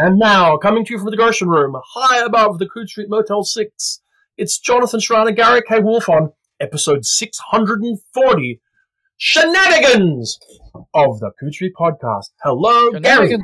And now, coming to you from the Gershon Room, high above the Coode Street Motel 6, it's Jonathan and Gary K. Wolfe on episode 640 Shenanigans of the Coode Street Podcast. Hello, Gary.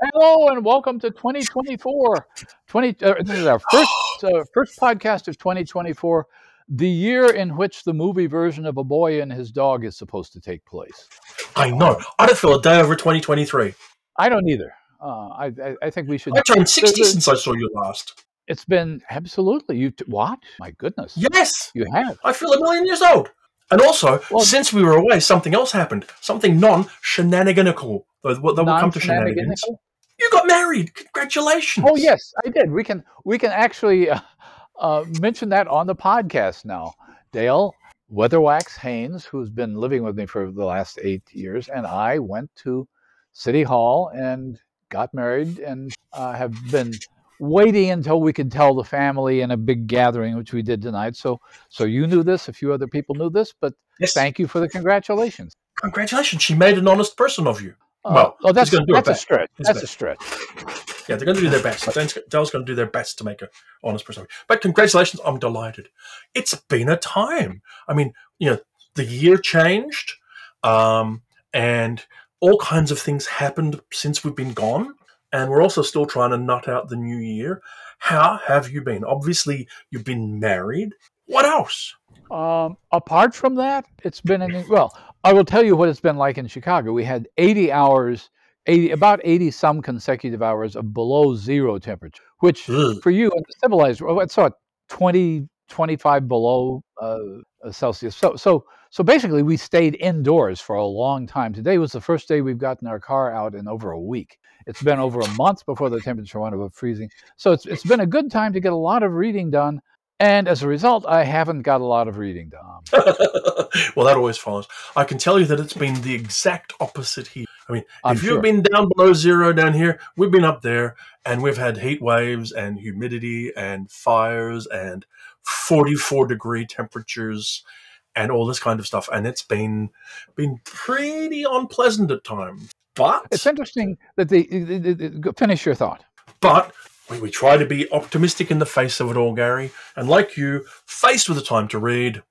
Hello and welcome to 2024. 20, uh, this is our first uh, first podcast of 2024, the year in which the movie version of A Boy and His Dog is supposed to take place. I know. I don't feel a day over 2023. I don't either. Uh, I, I, I think we should. I turned 60 since I saw you last. It's been absolutely. You t- what? My goodness. Yes. You have. I feel a million years old. And also, well, since we were away, something else happened. Something non shenaniganical. That will come to shenanigans. You got married. Congratulations. Oh yes, I did. We can we can actually uh, uh, mention that on the podcast now. Dale Weatherwax Haynes, who's been living with me for the last eight years, and I went to City Hall and got married and uh, have been waiting until we could tell the family in a big gathering, which we did tonight. So, so you knew this, a few other people knew this, but yes. thank you for the congratulations. Congratulations! She made an honest person of you. Uh, well, oh, that's, going to that's a stretch. That's best. a stretch. Yeah, they're going to do their best. Dell's going to do their best to make an honest person. But congratulations! I'm delighted. It's been a time. I mean, you know, the year changed, um, and all kinds of things happened since we've been gone, and we're also still trying to nut out the new year. How have you been? Obviously, you've been married. What else? Um, apart from that, it's been an, well. I will tell you what it's been like in Chicago. We had 80 hours, 80 about 80 some consecutive hours of below zero temperature, which Ugh. for you in the civilized world, it's what 20, 25 below uh, Celsius. So, so so basically, we stayed indoors for a long time. Today was the first day we've gotten our car out in over a week. It's been over a month before the temperature went above freezing. So it's, it's been a good time to get a lot of reading done. And as a result, I haven't got a lot of reading done. well, that always follows. I can tell you that it's been the exact opposite here. I mean, I'm if you've been down below zero down here, we've been up there and we've had heat waves and humidity and fires and 44 degree temperatures and all this kind of stuff. And it's been been pretty unpleasant at times. But it's interesting that they, they, they, they finish your thought. But we, we try to be optimistic in the face of it all, Gary. And like you, faced with the time to read,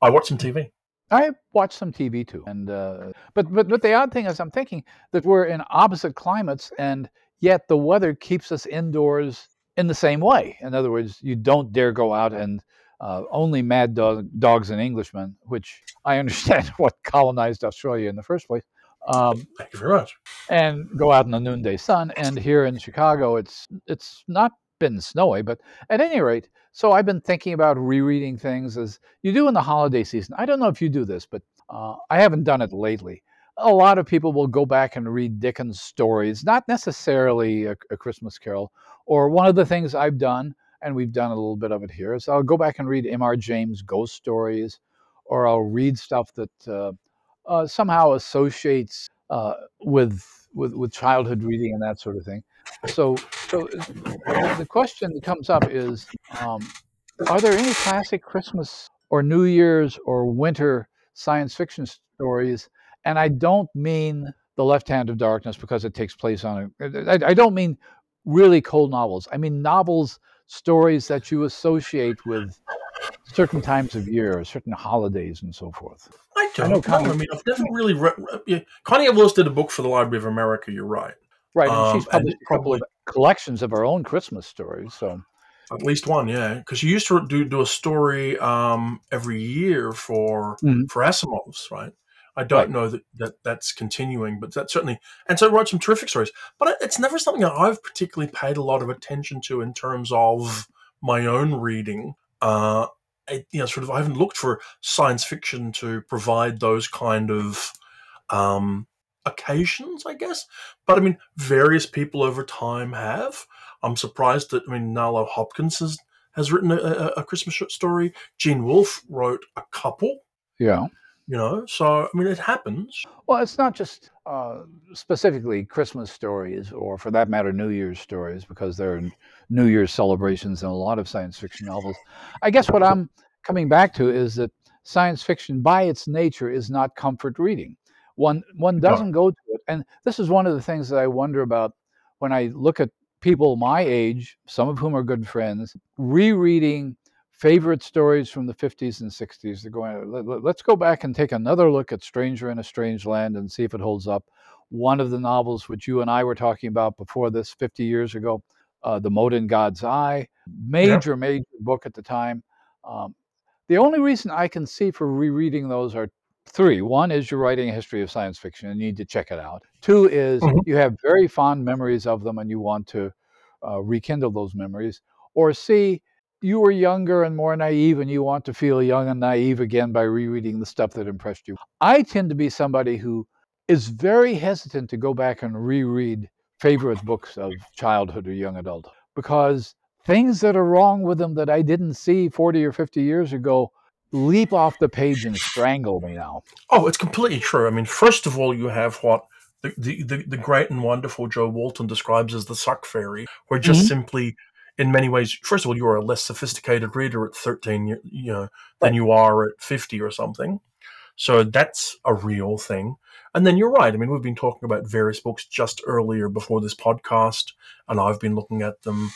I watch some TV. I watch some TV too, and uh, but but but the odd thing is, I'm thinking that we're in opposite climates, and yet the weather keeps us indoors in the same way. In other words, you don't dare go out and uh, only mad dog, dogs and Englishmen, which I understand what colonized Australia in the first place. Um, Thank you very much. And go out in the noonday sun. And here in Chicago, it's it's not been snowy, but at any rate, so I've been thinking about rereading things as you do in the holiday season. I don't know if you do this, but uh, I haven't done it lately. A lot of people will go back and read Dickens stories, not necessarily a, a Christmas Carol. Or one of the things I've done and we've done a little bit of it here. So I'll go back and read M.R. James ghost stories, or I'll read stuff that uh, uh, somehow associates uh, with, with with childhood reading and that sort of thing. So, so the question that comes up is: um, Are there any classic Christmas or New Year's or winter science fiction stories? And I don't mean the Left Hand of Darkness because it takes place on a. I, I don't mean really cold novels. I mean novels stories that you associate with certain times of year, certain holidays, and so forth. I don't I know. Connie, I mean, I've never really read. Yeah, Connie Willis did a book for the Library of America. You're right. Right, and um, she's published and couple of collections of her own Christmas stories. So at least one, yeah, because she used to do do a story um, every year for mm-hmm. for Asimov's, right? I don't right. know that, that that's continuing, but that certainly, and so wrote some terrific stories. But it's never something that I've particularly paid a lot of attention to in terms of my own reading. Uh, I, you know, sort of, I haven't looked for science fiction to provide those kind of um, occasions, I guess. But I mean, various people over time have. I'm surprised that I mean, Nalo Hopkinson has has written a, a, a Christmas story. Gene Wolfe wrote a couple. Yeah you know so i mean it happens. Well it's not just uh, specifically christmas stories or for that matter new year's stories because there are new year's celebrations in a lot of science fiction novels. I guess what i'm coming back to is that science fiction by its nature is not comfort reading. One one doesn't go to it and this is one of the things that i wonder about when I look at people my age, some of whom are good friends, rereading favorite stories from the 50s and 60s. They're going, let's go back and take another look at Stranger in a Strange Land and see if it holds up. One of the novels which you and I were talking about before this 50 years ago, uh, The Mote in God's Eye, major, yep. major book at the time. Um, the only reason I can see for rereading those are three. One is you're writing a history of science fiction and you need to check it out. Two is mm-hmm. you have very fond memories of them and you want to uh, rekindle those memories. Or C, you were younger and more naive and you want to feel young and naive again by rereading the stuff that impressed you. I tend to be somebody who is very hesitant to go back and reread favorite books of childhood or young adulthood because things that are wrong with them that I didn't see 40 or 50 years ago leap off the page and strangle me now. Oh, it's completely true. I mean, first of all, you have what the, the, the, great and wonderful Jo Walton describes as the suck fairy, where just mm-hmm. simply, in many ways, first of all, you are a less sophisticated reader at 13, you know, than you are at 50 or something. So that's a real thing. And then you're right. I mean, we've been talking about various books just earlier before this podcast, and I've been looking at them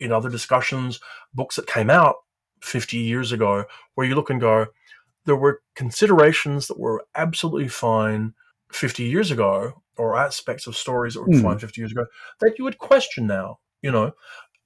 in other discussions, books that came out 50 years ago, where you look and go, there were considerations that were absolutely fine 50 years ago, or aspects of stories that were mm. fine 50 years ago, that you would question now. You know,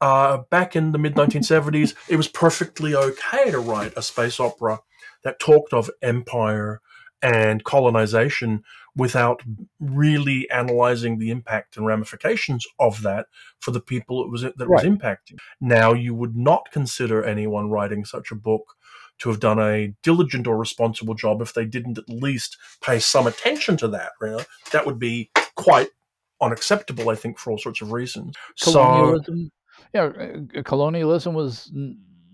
uh, back in the mid 1970s, it was perfectly okay to write a space opera that talked of empire and colonization without really analyzing the impact and ramifications of that for the people it was that right. was impacting. Now you would not consider anyone writing such a book to have done a diligent or responsible job if they didn't at least pay some attention to that. Right? That would be quite unacceptable, I think, for all sorts of reasons. Colonialism, so, yeah, uh, colonialism was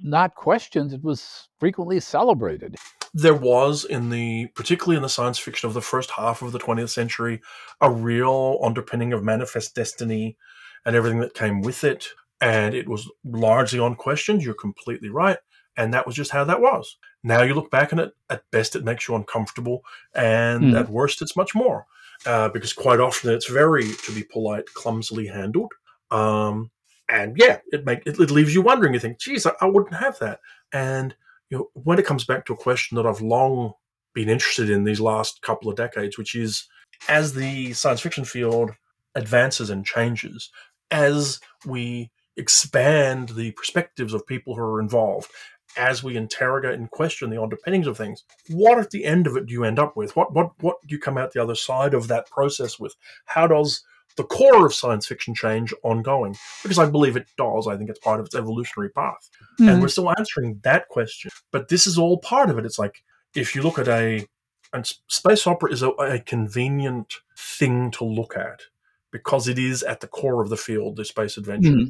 not questioned; it was frequently celebrated. There was in the particularly in the science fiction of the first half of the 20th century a real underpinning of manifest destiny and everything that came with it and it was largely unquestioned you're completely right and that was just how that was. Now you look back on it at best it makes you uncomfortable and mm. at worst it's much more uh, because quite often it's very to be polite clumsily handled. Um, and yeah it make it, it, leaves you wondering you think geez I, I wouldn't have that and you know, when it comes back to a question that I've long been interested in these last couple of decades, which is as the science fiction field advances and changes, as we expand the perspectives of people who are involved, as we interrogate and question the underpinnings of things, what at the end of it do you end up with? What what what do you come out the other side of that process with? How does the core of science fiction change ongoing? Because I believe it does. I think it's part of its evolutionary path. Mm-hmm. And we're still answering that question. But this is all part of it. It's like if you look at a, and space opera is a, a convenient thing to look at because it is at the core of the field, the space adventure. Mm-hmm.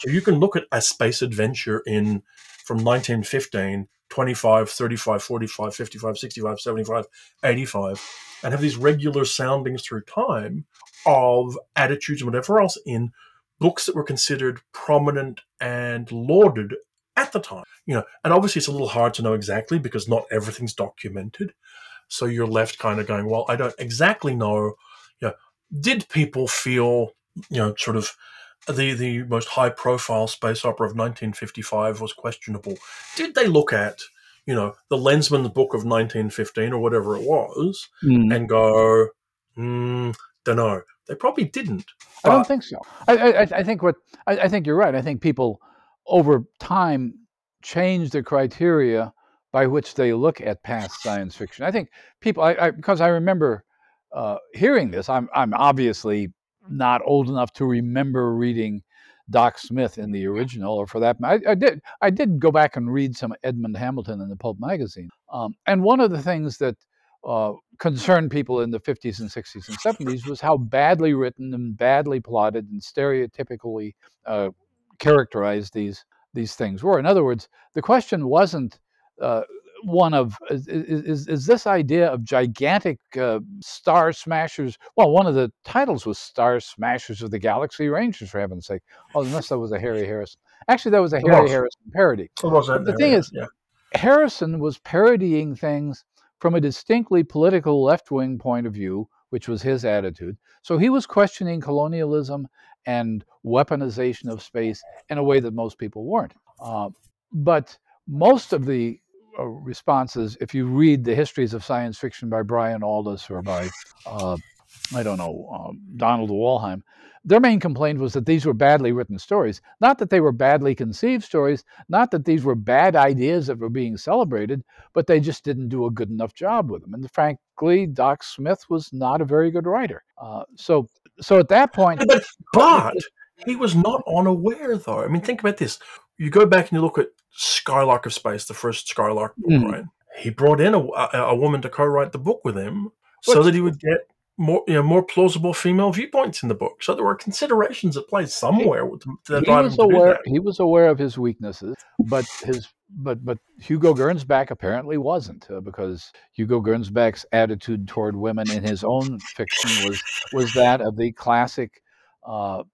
So you can look at a space adventure in from 1915, 25, 35, 45, 55, 65, 75, 85, and have these regular soundings through time of attitudes and whatever else in books that were considered prominent and lauded at the time. You know, and obviously it's a little hard to know exactly because not everything's documented. So you're left kind of going, well, I don't exactly know. You know, did people feel, you know, sort of the the most high profile space opera of 1955 was questionable? Did they look at you know the Lensman's book of 1915 or whatever it was mm. and go, mm, don't know. They probably didn't. I don't think so. I, I, I think what I, I, think you're right. I think people over time change the criteria by which they look at past science fiction. I think people, I, because I remember uh, hearing this. I'm I'm obviously not old enough to remember reading Doc Smith in the original, or for that, I, I did I did go back and read some Edmund Hamilton in the Pulp magazine. Um, and one of the things that uh, concerned people in the 50s and 60s and 70s was how badly written and badly plotted and stereotypically uh, characterized these these things were. In other words, the question wasn't uh, one of is, is, is, this idea of gigantic uh, star smashers? Well, one of the titles was Star Smashers of the Galaxy Rangers, for heaven's sake. Oh, unless that was a Harry Harrison. Actually, that was a Harry Harrison parody. the thing is, yeah. Harrison was parodying things from a distinctly political left wing point of view, which was his attitude. So he was questioning colonialism and weaponization of space in a way that most people weren't. Uh, but most of the responses, if you read the histories of science fiction by Brian Aldiss or by, uh, I don't know, um, Donald Wollheim, their main complaint was that these were badly written stories. Not that they were badly conceived stories, not that these were bad ideas that were being celebrated, but they just didn't do a good enough job with them. And frankly, Doc Smith was not a very good writer. Uh, so, so at that point, but, but he was not unaware, though. I mean, think about this. You go back and you look at Skylark of Space, the first Skylark book, mm. right? He brought in a, a, a woman to co-write the book with him, so that he would get more you know more plausible female viewpoints in the book. So there were considerations at play somewhere. To, to he was aware. He was aware of his weaknesses, but his but but Hugo Gernsback apparently wasn't uh, because Hugo Gernsback's attitude toward women in his own fiction was was that of the classic. Uh,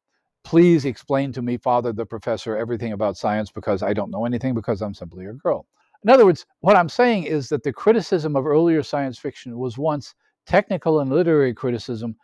Please explain to me, Father the Professor, everything about science because I don't know anything because I'm simply a girl. In other words, what I'm saying is that the criticism of earlier science fiction was once technical and literary criticism,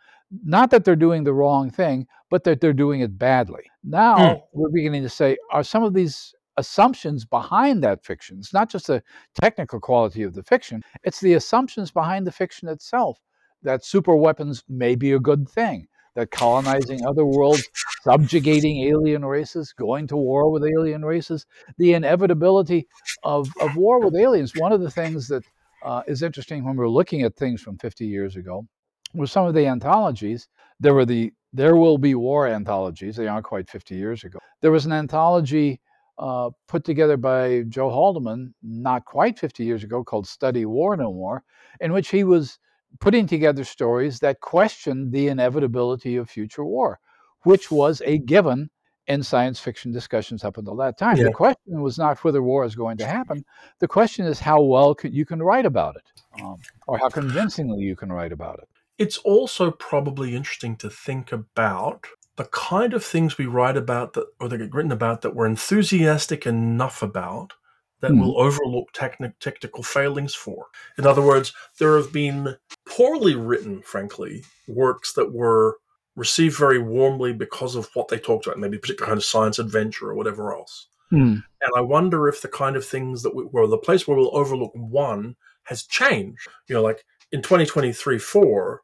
not that they're doing the wrong thing, but that they're doing it badly. Now mm. we're beginning to say, are some of these assumptions behind that fiction? It's not just the technical quality of the fiction, it's the assumptions behind the fiction itself that super weapons may be a good thing, that colonizing other worlds, subjugating alien races, going to war with alien races, the inevitability of, of war with aliens. One of the things that uh, is interesting when we're looking at things from 50 years ago. With some of the anthologies, there were the There Will Be War anthologies. They aren't quite 50 years ago. There was an anthology uh, put together by Joe Haldeman not quite 50 years ago called Study War No More, in which he was putting together stories that questioned the inevitability of future war, which was a given in science fiction discussions up until that time. Yeah. The question was not whether war is going to happen. The question is how well you can write about it, um, or how convincingly you can write about it. It's also probably interesting to think about the kind of things we write about that, or that get written about that we're enthusiastic enough about that mm. will overlook techni- technical failings for. In other words, there have been poorly written, frankly, works that were received very warmly because of what they talked about, maybe a particular kind of science adventure or whatever else. Mm. And I wonder if the kind of things that we, where the place where we'll overlook one has changed. You know, like in 2023 4,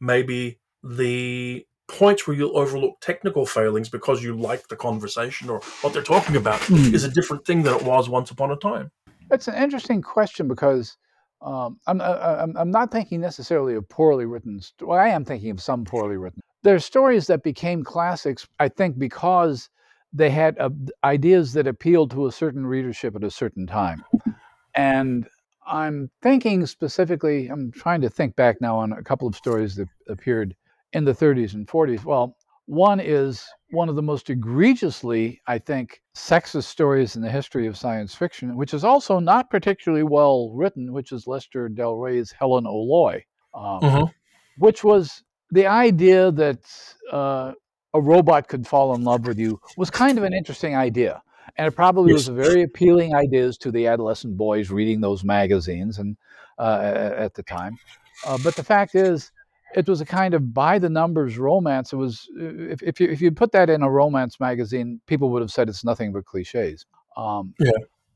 maybe the points where you'll overlook technical failings because you like the conversation or what they're talking about mm. is a different thing than it was once upon a time. It's an interesting question because um, I'm, I'm, I'm not thinking necessarily of poorly written. Well, I am thinking of some poorly written There are stories that became classics, I think, because they had uh, ideas that appealed to a certain readership at a certain time. And I'm thinking specifically, I'm trying to think back now on a couple of stories that appeared in the 30s and 40s. Well, one is one of the most egregiously, I think, sexist stories in the history of science fiction, which is also not particularly well written, which is Lester Del Rey's Helen O'Loy, um, mm-hmm. which was the idea that uh, a robot could fall in love with you was kind of an interesting idea. And it probably yes. was a very appealing idea to the adolescent boys reading those magazines and uh, at the time. Uh, but the fact is, it was a kind of by the numbers romance. It was if if you if you put that in a romance magazine, people would have said it's nothing but cliches. Um, yeah.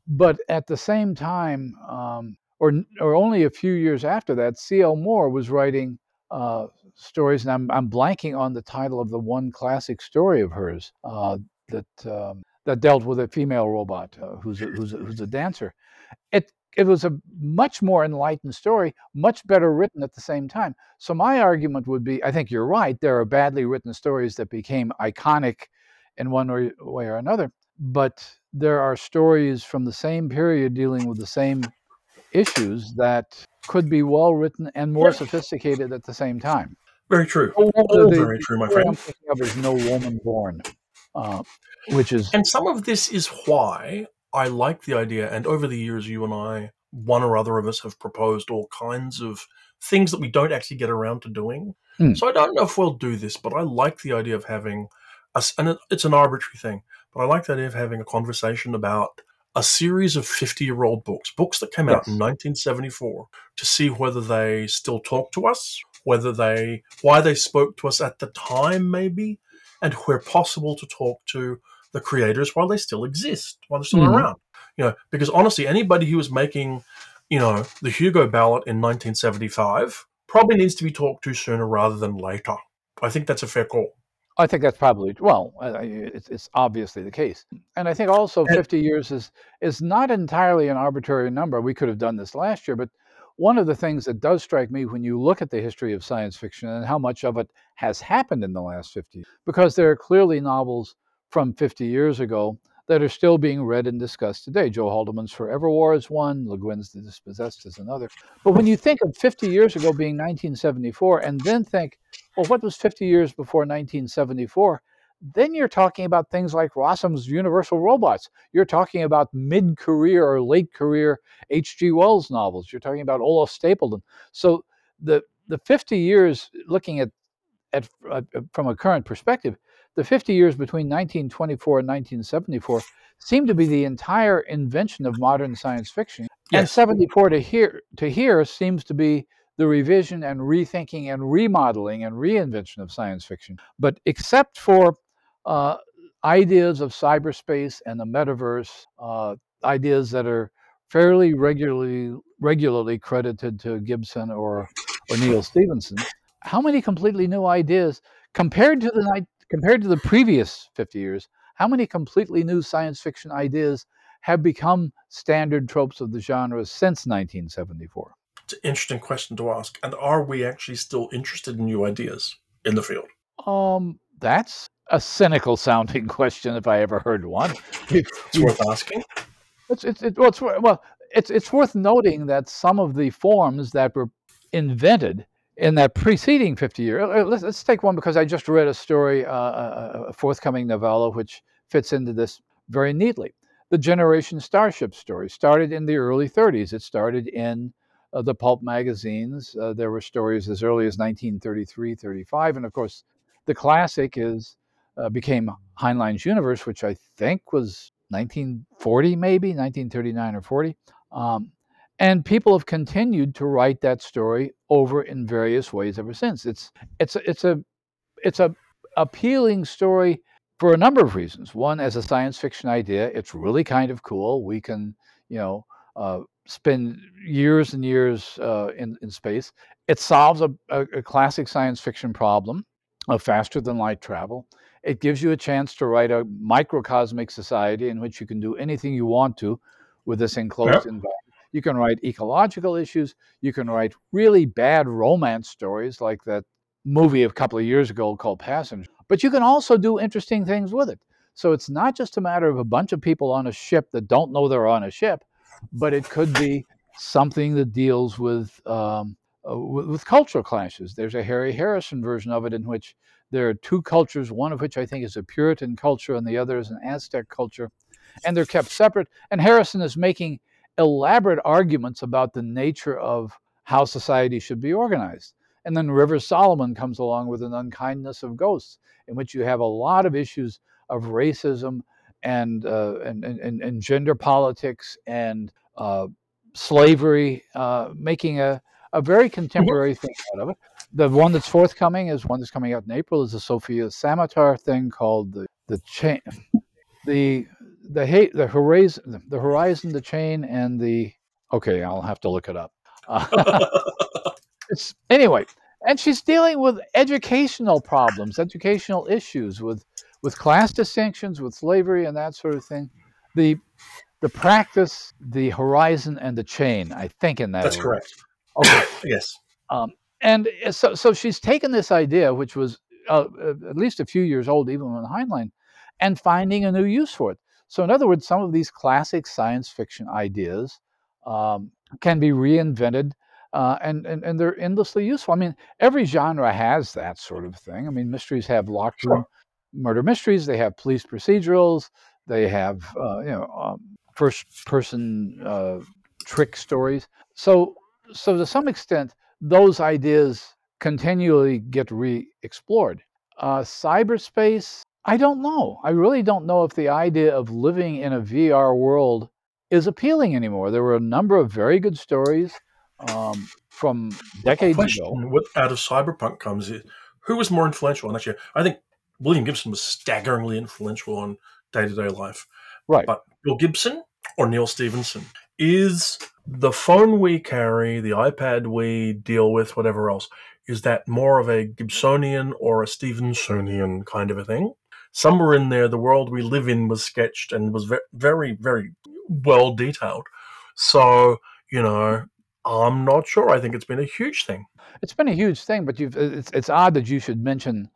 But at the same time, um, or or only a few years after that, C.L. Moore was writing uh, stories, and I'm, I'm blanking on the title of the one classic story of hers uh, that um, that dealt with a female robot uh, who's a, who's a, who's a dancer. It it was a much more enlightened story, much better written at the same time. So my argument would be, I think you're right. There are badly written stories that became iconic in one way or another, but there are stories from the same period dealing with the same issues that could be well written and more sophisticated at the same time. Very true. Oh, the, very true, my friend. I'm thinking of is No Woman Born, uh, which is. And some of this is why I like the idea. And over the years, you and I, one or other of us, have proposed all kinds of things that we don't actually get around to doing. Mm. So I don't know if we'll do this, but I like the idea of having, a, and it's an arbitrary thing, but I like the idea of having a conversation about a series of 50 year old books, books that came yes. out in 1974, to see whether they still talk to us, whether they, why they spoke to us at the time, maybe, and where possible to talk to the creators while they still exist, while they're still mm-hmm. around. You know, because honestly, anybody who was making, you know, the Hugo ballot in 1975 probably needs to be talked to sooner rather than later. I think that's a fair call. I think that's probably well. It's, it's obviously the case, and I think also 50 years is is not entirely an arbitrary number. We could have done this last year, but one of the things that does strike me when you look at the history of science fiction and how much of it has happened in the last 50 years, because there are clearly novels from 50 years ago that are still being read and discussed today. Joe Haldeman's Forever War is one, Le Guin's The Dispossessed is another. But when you think of 50 years ago being 1974, and then think, well, what was 50 years before 1974? Then you're talking about things like Rossum's Universal Robots. You're talking about mid career or late career H.G. Wells novels. You're talking about Olaf Stapledon. So the, the 50 years, looking at, at uh, from a current perspective, the 50 years between 1924 and 1974 seem to be the entire invention of modern science fiction. Yes. And 74 to here to here seems to be the revision and rethinking and remodeling and reinvention of science fiction. But except for uh, ideas of cyberspace and the metaverse, uh, ideas that are fairly regularly regularly credited to Gibson or or Neal Stephenson, how many completely new ideas compared to the compared to the previous 50 years, how many completely new science fiction ideas have become standard tropes of the genre since 1974? It's an interesting question to ask. And are we actually still interested in new ideas in the field? Um, that's a cynical sounding question if I ever heard one. it's worth asking. It's, it's, it, well, it's, well, it's, it's worth noting that some of the forms that were invented in that preceding 50 years, uh, let's, let's take one because I just read a story, uh, a, a forthcoming novella, which fits into this very neatly. The Generation Starship story started in the early 30s. It started in uh, the pulp magazines. Uh, there were stories as early as 1933, 35. And of course, the classic is uh, became Heinlein's Universe, which I think was 1940, maybe 1939 or 40. Um, and people have continued to write that story over in various ways ever since. It's it's it's a it's a appealing story for a number of reasons. One, as a science fiction idea, it's really kind of cool. We can you know uh, spend years and years uh, in in space. It solves a, a, a classic science fiction problem of faster than light travel. It gives you a chance to write a microcosmic society in which you can do anything you want to with this enclosed yep. environment. You can write ecological issues. You can write really bad romance stories like that movie a couple of years ago called Passenger. But you can also do interesting things with it. So it's not just a matter of a bunch of people on a ship that don't know they're on a ship, but it could be something that deals with um, uh, with, with cultural clashes. There's a Harry Harrison version of it in which there are two cultures, one of which I think is a Puritan culture and the other is an Aztec culture, and they're kept separate. And Harrison is making elaborate arguments about the nature of how society should be organized. And then Rivers Solomon comes along with an unkindness of ghosts, in which you have a lot of issues of racism and uh, and, and, and gender politics and uh, slavery, uh, making a, a very contemporary thing out of it. The one that's forthcoming is one that's coming out in April is a Sofia Samatar thing called the the chain the the hate the horizon, the horizon, the chain, and the okay. I'll have to look it up. Uh, it's anyway, and she's dealing with educational problems, educational issues with with class distinctions, with slavery, and that sort of thing. The the practice, the horizon, and the chain. I think in that. That's order. correct. Okay. yes. Um, and so, so she's taken this idea, which was uh, at least a few years old, even when Heinlein, and finding a new use for it. So, in other words, some of these classic science fiction ideas um, can be reinvented uh, and, and, and they're endlessly useful. I mean, every genre has that sort of thing. I mean, mysteries have locked room murder mysteries, they have police procedurals, they have, uh, you know, um, first person uh, trick stories. So, so to some extent, those ideas continually get re explored. Uh, cyberspace I don't know. I really don't know if the idea of living in a VR world is appealing anymore. There were a number of very good stories um, from decades question ago. What out of cyberpunk comes is who was more influential? And actually, I think William Gibson was staggeringly influential on day to day life. Right. But Bill Gibson or Neal Stephenson is the phone we carry, the iPad we deal with, whatever else. Is that more of a Gibsonian or a Stephensonian kind of a thing? Somewhere in there, the world we live in was sketched and was very, very well detailed. So, you know, I'm not sure. I think it's been a huge thing. It's been a huge thing, but you've it's it's odd that you should mention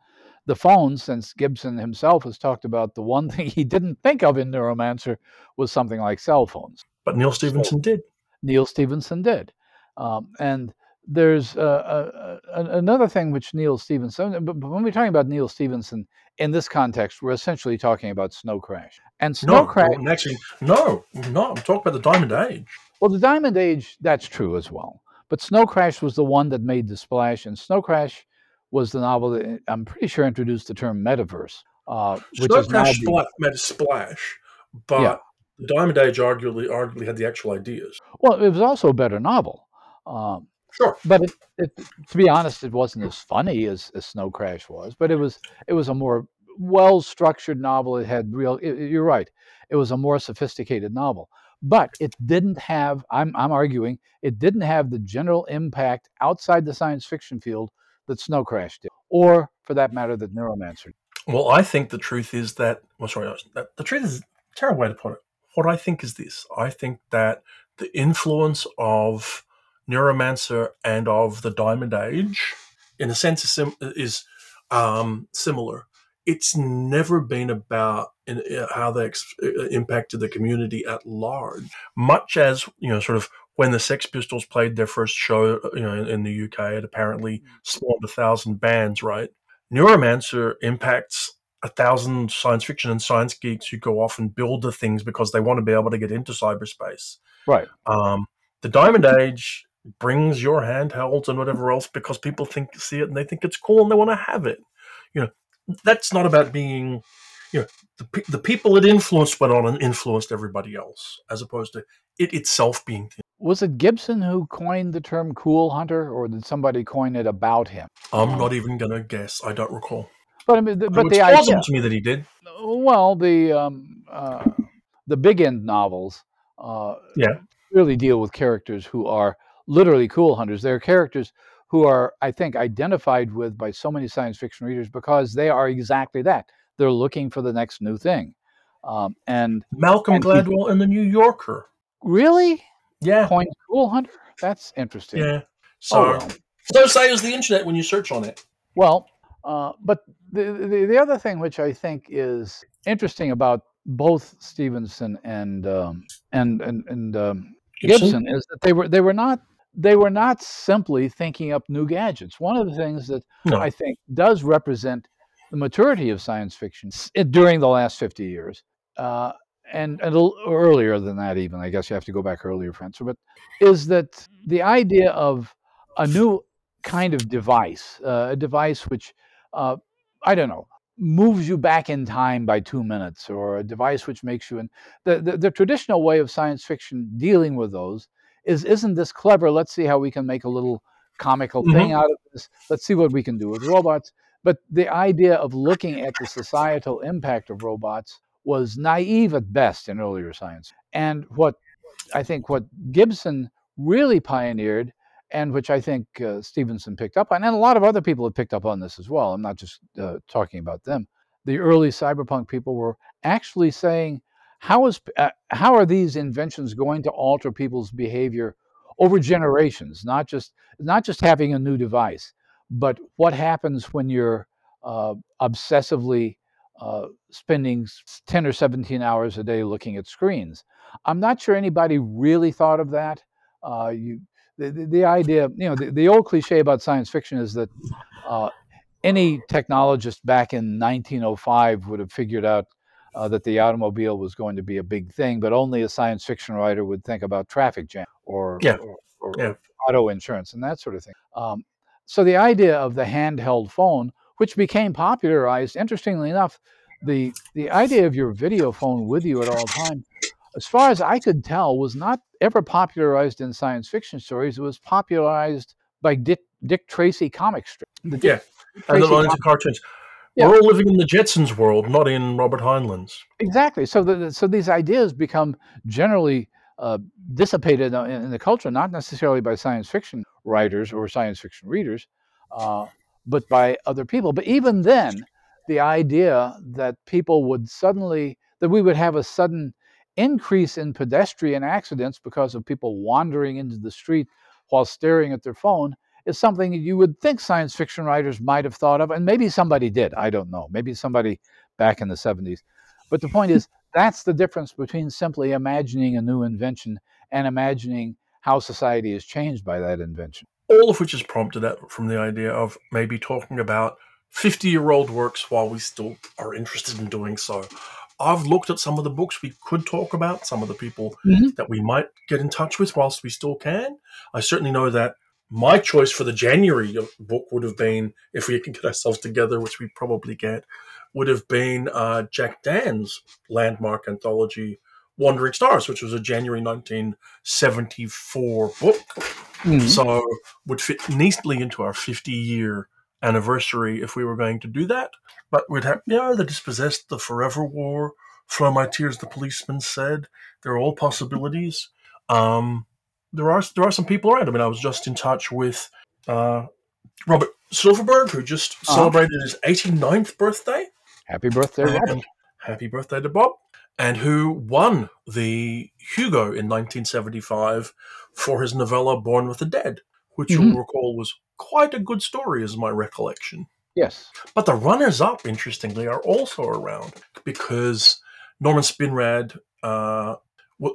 the phone since Gibson himself has talked about the one thing he didn't think of in Neuromancer was something like cell phones. But Neal Stephenson so, did. Neal Stephenson did. Um, and there's uh, uh, another thing which Neal Stephenson, but when we're talking about Neal Stephenson in this context, we're essentially talking about Snow Crash. And Snow no, Crash. Well, actually, no, no, I'm talking about the Diamond Age. Well, the Diamond Age, that's true as well. But Snow Crash was the one that made the splash, and Snow Crash was the novel that I'm pretty sure introduced the term metaverse. Uh, which Snow is Crash the, made a splash, but yeah. the Diamond Age arguably arguably had the actual ideas. Well, it was also a better novel. Um, sure, but it, it, to be honest, it wasn't as funny as, as Snow Crash was. But it was it was a more well structured novel. It had real. It, you're right. It was a more sophisticated novel but it didn't have I'm, I'm arguing it didn't have the general impact outside the science fiction field that snow crash did or for that matter that neuromancer did. well i think the truth is that well sorry the truth is a terrible way to put it what i think is this i think that the influence of neuromancer and of the diamond age in a sense is, sim- is um, similar it's never been about in, uh, how they ex- uh, impacted the community at large. Much as you know, sort of when the Sex Pistols played their first show, you know, in, in the UK, it apparently mm. spawned a thousand bands. Right, Neuromancer impacts a thousand science fiction and science geeks who go off and build the things because they want to be able to get into cyberspace. Right. Um, the Diamond Age brings your handhelds and whatever else because people think see it and they think it's cool and they want to have it. You know, that's not about being you know the, the people it influenced went on and influenced everybody else as opposed to it itself being was it gibson who coined the term cool hunter or did somebody coin it about him? I'm not even gonna guess. I don't recall. But i mean the, but it's the idea to me that he did. Well the um, uh, the Bigend novels uh, yeah. really deal with characters who are literally cool hunters they're characters who are, I think, identified with by so many science fiction readers because they are exactly that. They're looking for the next new thing. Um, and Malcolm and Gladwell people, in the New Yorker. Really? Yeah. Point Cool Hunter? That's interesting. Yeah. So, oh, well. so say is the internet when you search on it. Well, uh, but the, the, the other thing which I think is interesting about both Stephenson and um, and and, and um, Gibson? Gibson is that they were they were not they were not simply thinking up new gadgets. One of the things that no. I think does represent the maturity of science fiction during the last 50 years, uh, and, and earlier than that, even, I guess you have to go back earlier, Francis, but is that the idea of a new kind of device, uh, a device which, uh, I don't know, moves you back in time by two minutes, or a device which makes you in the, the, the traditional way of science fiction dealing with those is isn't this clever? Let's see how we can make a little comical mm-hmm. thing out of this. Let's see what we can do with robots. But the idea of looking at the societal impact of robots was naive at best in earlier science. And what I think what Gibson really pioneered, and which I think uh, Stephenson picked up on, and a lot of other people have picked up on this as well. I'm not just uh, talking about them. The early cyberpunk people were actually saying, how is uh, how are these inventions going to alter people's behavior over generations? Not just not just having a new device, but what happens when you're uh, obsessively uh, spending 10 or 17 hours a day looking at screens. I'm not sure anybody really thought of that. Uh, you, the, the, the, idea, you know, the, the, old cliche about science fiction is that uh, any technologist back in 1905 would have figured out uh, that the automobile was going to be a big thing, but only a science fiction writer would think about traffic jam or, yeah. or, or yeah. auto insurance and that sort of thing. Um, so the idea of the handheld phone, which became popularized, interestingly enough, the the idea of your video phone with you at all times, as far as I could tell, was not ever popularized in science fiction stories. It was popularized by Dick, Dick Tracy comic strips. yeah, and the lines of cartoons. Yeah. We're all living in the Jetsons world, not in Robert Heinlein's. Exactly. So, the, so these ideas become generally uh, dissipated in, in, the culture, not necessarily by science fiction writers or science fiction readers, uh, but by other people. But even then, the idea that people would suddenly, that we would have a sudden increase in pedestrian accidents because of people wandering into the street while staring at their phone is something you would think science fiction writers might have thought of, and maybe somebody did. I don't know. Maybe somebody back in the 70s. But the point is, that's the difference between simply imagining a new invention and imagining how society is changed by that invention. All of which is prompted from the idea of maybe talking about 50 year old works while we still are interested in doing so. I've looked at some of the books we could talk about, some of the people mm-hmm. that we might get in touch with whilst we still can. I certainly know that my choice for the January book would have been, if we can get ourselves together, which we probably get, would have been uh, Jack Dann's landmark anthology, Wandering Stars, which was a January 1974 book. Mm-hmm. So would fit neatly into our 50 year anniversary if we were going to do that. But we'd have, you know, the dispossessed, the forever war, flow my tears, the policeman said. They're all possibilities. Um, there are there are some people around. I mean, I was just in touch with uh, Robert Silverberg, who just uh-huh. celebrated his 89th birthday. Happy birthday, Robert. Happy birthday to Bob. And who won the Hugo in 1975 for his novella Born with the Dead, which mm-hmm. you'll recall was quite a good story, is my recollection. Yes. But the runners up, interestingly, are also around because Norman Spinrad uh,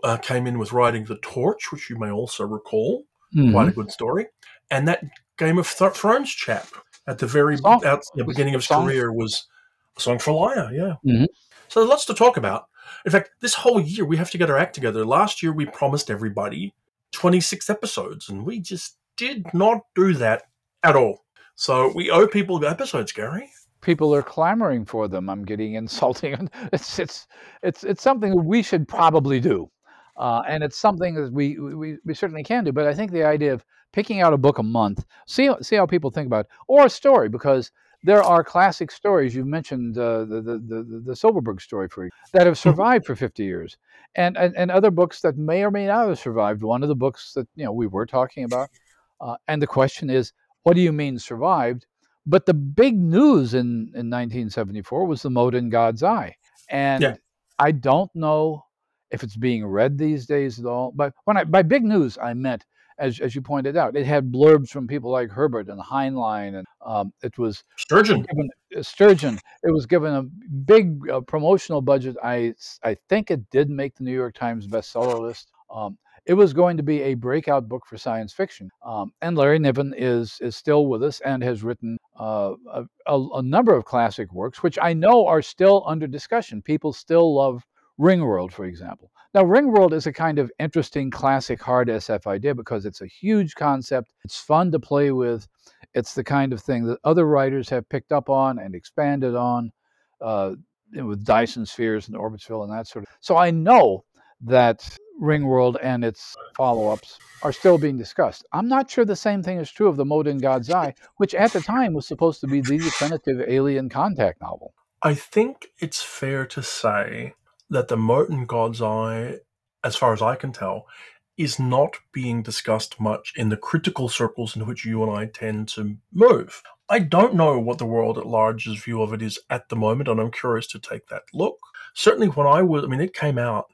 uh, came in with Riding the Torch, which you may also recall. Mm-hmm. Quite a good story. And that Game of Th- Thrones chap at the very at the beginning of his song. career was a Song for Lya, yeah. Mm-hmm. So there's lots to talk about. In fact, this whole year we have to get our act together. Last year we promised everybody 26 episodes, and we just did not do that at all. So we owe people episodes, Gary. People are clamoring for them. I'm getting insulting. It's it's it's it's something we should probably do, uh, and it's something that we, we we certainly can do. But I think the idea of picking out a book a month, see see how people think about, it, or a story, because there are classic stories. You mentioned uh, the, the, the the Silverberg story for you that have mm-hmm. survived for 50 years, and, and and other books that may or may not have survived. One of the books that you know we were talking about, uh, and the question is, what do you mean survived? But the big news in, in 1974 was the Mote in God's Eye. And yeah. I don't know if it's being read these days at all. But when I by big news, I meant as, as you pointed out, it had blurbs from people like Herbert and Heinlein, and um, it was Sturgeon. Given, uh, Sturgeon. It was given a big uh, promotional budget. I I think it did make the New York Times bestseller list. Um, it was going to be a breakout book for science fiction. Um, and Larry Niven is is still with us and has written uh, a, a, number of classic works, which I know are still under discussion. People still love Ringworld, for example. Now, Ringworld is a kind of interesting classic hard SF idea because it's a huge concept. It's fun to play with. It's the kind of thing that other writers have picked up on and expanded on. Uh, with Dyson spheres and Orbitsville and that sort of. So I know that Ringworld and its follow ups are still being discussed. I'm not sure the same thing is true of The Mote in God's Eye, which at the time was supposed to be the definitive alien contact novel. I think it's fair to say that The Mote in God's Eye, as far as I can tell, is not being discussed much in the critical circles in which you and I tend to move. I don't know what the world at large's view of it is at the moment, and I'm curious to take that look. Certainly, when I was, I mean, it came out,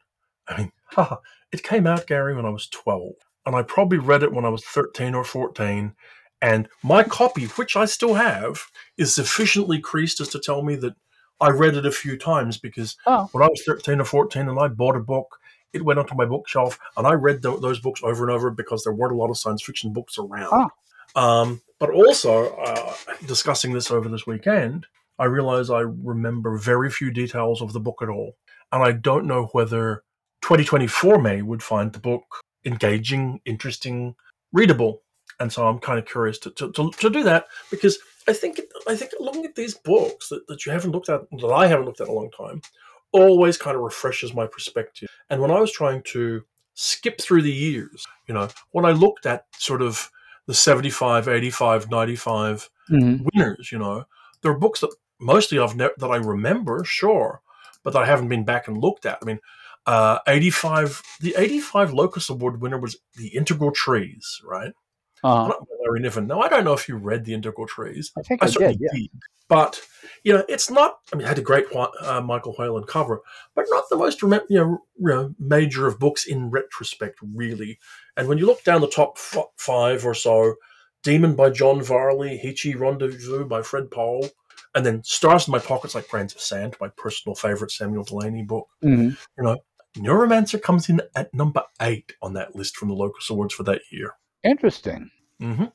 I mean, It came out, Gary, when I was 12, and I probably read it when I was 13 or 14. And my copy, which I still have, is sufficiently creased as to tell me that I read it a few times because oh. when I was 13 or 14 and I bought a book, it went onto my bookshelf and I read th- those books over and over because there weren't a lot of science fiction books around. Oh. Um, but also, uh, discussing this over this weekend, I realize I remember very few details of the book at all. And I don't know whether 2024 May would find the book engaging, interesting, readable. And so I'm kind of curious to, to, to, to do that because I think I think looking at these books that, that you haven't looked at, that I haven't looked at in a long time, always kind of refreshes my perspective. And when I was trying to skip through the years, you know, when I looked at sort of the 75, 85, 95 mm-hmm. winners, you know, there are books that mostly I've ne- that I remember, sure, but that I haven't been back and looked at. I mean, uh, 85, the 85 Locus Award winner was The Integral Trees, right? Uh-huh. Larry Niven. Now, I don't know if you read The Integral Trees. I think I, I did, yeah. did. But, you know, it's not, I mean, it had a great uh, Michael Whelan cover, but not the most you know, you know, major of books in retrospect, really. And when you look down the top f- five or so, Demon by John Varley, Heechee Rendezvous by Fred Pohl, and then Stars in My Pockets like Grains of Sand, my personal favorite Samuel Delany book. Mm-hmm. You know, Neuromancer comes in at number eight on that list from the Locus Awards for that year. Interesting. Mm-hmm.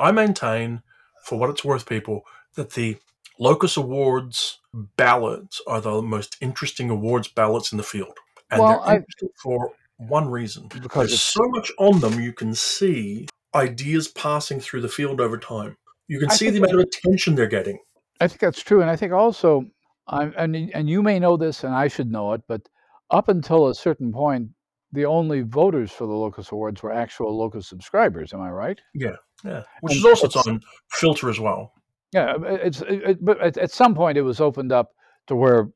I maintain, for what it's worth, people, that the Locus Awards ballots are the most interesting awards ballots in the field. And well, they're interesting I, for one reason. Because There's so much on them, you can see ideas passing through the field over time. You can I see the amount of attention they're getting. I think that's true. And I think also, and, and you may know this and I should know it, but up until a certain point, the only voters for the Locus Awards were actual Locus subscribers. Am I right? Yeah, yeah. Which and is also its own filter as well. Yeah, uh, uh, it's it, but at, at some point it was opened up to where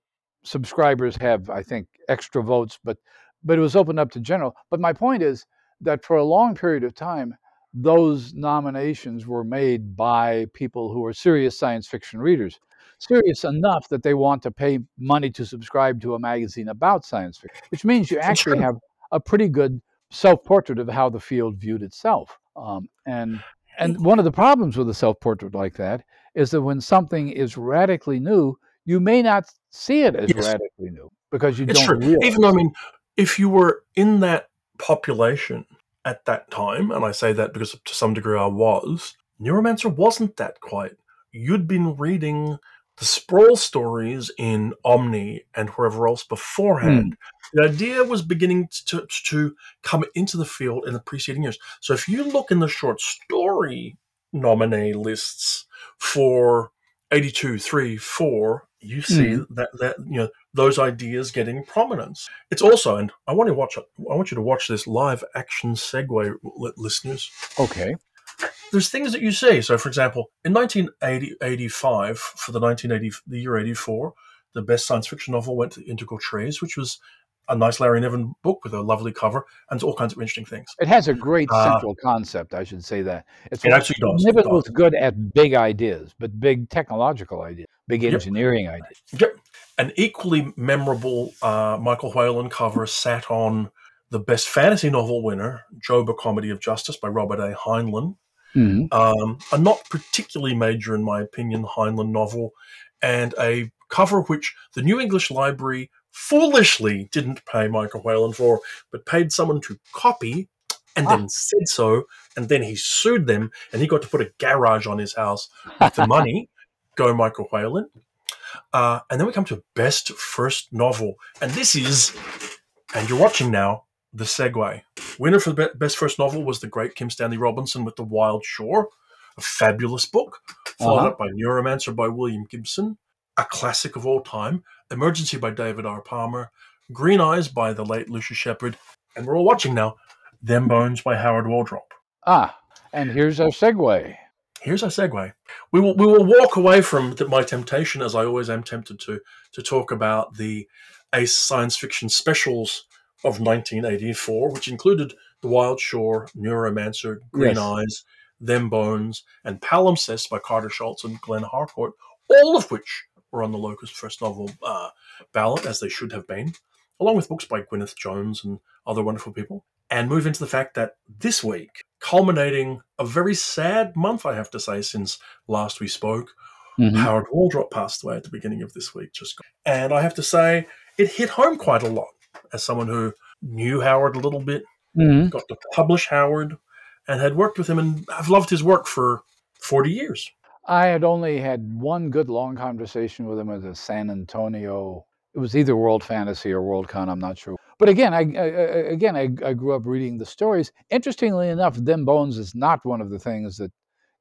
subscribers have, I think, extra votes, but but it was opened up to general. But my point is that for a long period of time, those nominations were made by people who are serious science fiction readers, serious enough that they want to pay money to subscribe to a magazine about science fiction, which means you actually have a pretty good self-portrait of how the field viewed itself. Um, and and one of the problems with a self-portrait like that is that when something is radically new, you may not see it as yes. radically new because you it's don't. True. Even though I mean, if you were in that population at that time, and I say that because to some degree I was, Neuromancer wasn't that quite. You'd been reading the sprawl stories in Omni and wherever else beforehand. Mm. The idea was beginning to, to come into the field in the preceding years. So if you look in the short story nominee lists for 82, 3, 4, you see mm. that, that you know those ideas getting prominence. It's also, and I want to watch. I want you to watch this live action segue, listeners. Okay there's things that you see. So, for example, in 1985, for the 1980, the year 84, the best science fiction novel went to Integral Trees, which was a nice Larry Niven book with a lovely cover and all kinds of interesting things. It has a great uh, central uh, concept. I should say that it's it actually does. Niven was good at big ideas, but big technological ideas, big engineering yep. ideas. Yep. An equally memorable uh, Michael Whelan cover sat on the best fantasy novel winner, Job: A Comedy of Justice by Robert A. Heinlein. Mm-hmm. Um, a not particularly major, in my opinion, Heinlein novel, and a cover which the New English Library foolishly didn't pay Michael Whelan for, but paid someone to copy and ah. then said so, and then he sued them, and he got to put a garage on his house with the money. Go, Michael Whelan. Uh, and then we come to best first novel, and this is, and you're watching now, the segue. Winner for the best first novel was the great Kim Stanley Robinson with The Wild Shore, a fabulous book, followed uh-huh. up by Neuromancer by William Gibson, a classic of all time, Emergency by David R. Palmer, Green Eyes by the late Lucius Shepard, and we're all watching now, Them Bones by Howard Waldrop. Ah, and here's our segue. Here's our segue. We will we will walk away from the, my temptation, as I always am tempted to, to talk about the Ace Science Fiction specials of 1984, which included The Wild Shore, Neuromancer, Green yes. Eyes, Them Bones, and Palimpsest by Carter Scholz and Glenn Harcourt, all of which were on the Locus First Novel uh, ballot, as they should have been, along with books by Gwyneth Jones and other wonderful people. And move into the fact that this week, culminating a very sad month, I have to say, since last we spoke, mm-hmm. Howard Waldrop passed away at the beginning of this week. Just and I have to say, it hit home quite a lot as someone who knew Howard a little bit, mm-hmm. got to publish Howard, and had worked with him, and I've loved his work for 40 years. I had only had one good long conversation with him at the San Antonio. It was either World Fantasy or Worldcon. I'm not sure. But again, I, I again I, I, grew up reading the stories. Interestingly enough, Them Bones is not one of the things that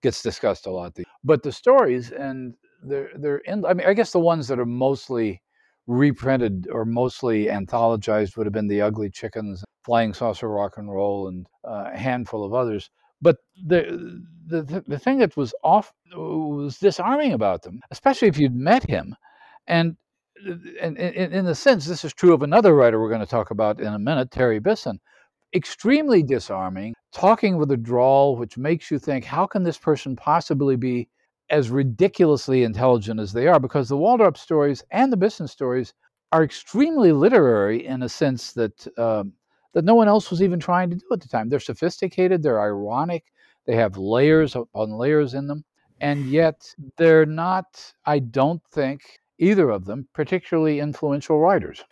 gets discussed a lot. But the stories and they're they're in. I mean, I guess the ones that are mostly reprinted or mostly anthologized would have been the Ugly Chickens, Flying Saucer Rock and Roll, and uh, a handful of others. But the the the thing that was off was disarming about them, especially if you'd met him, and and in, in the sense, this is true of another writer we're going to talk about in a minute, Terry Bisson. Extremely disarming, talking with a drawl which makes you think, how can this person possibly be as ridiculously intelligent as they are? Because the Waldrop stories and the Bisson stories are extremely literary in a sense that um, that no one else was even trying to do at the time. They're sophisticated, they're ironic, they have layers upon layers in them, and yet they're not. I don't think either of them particularly influential writers.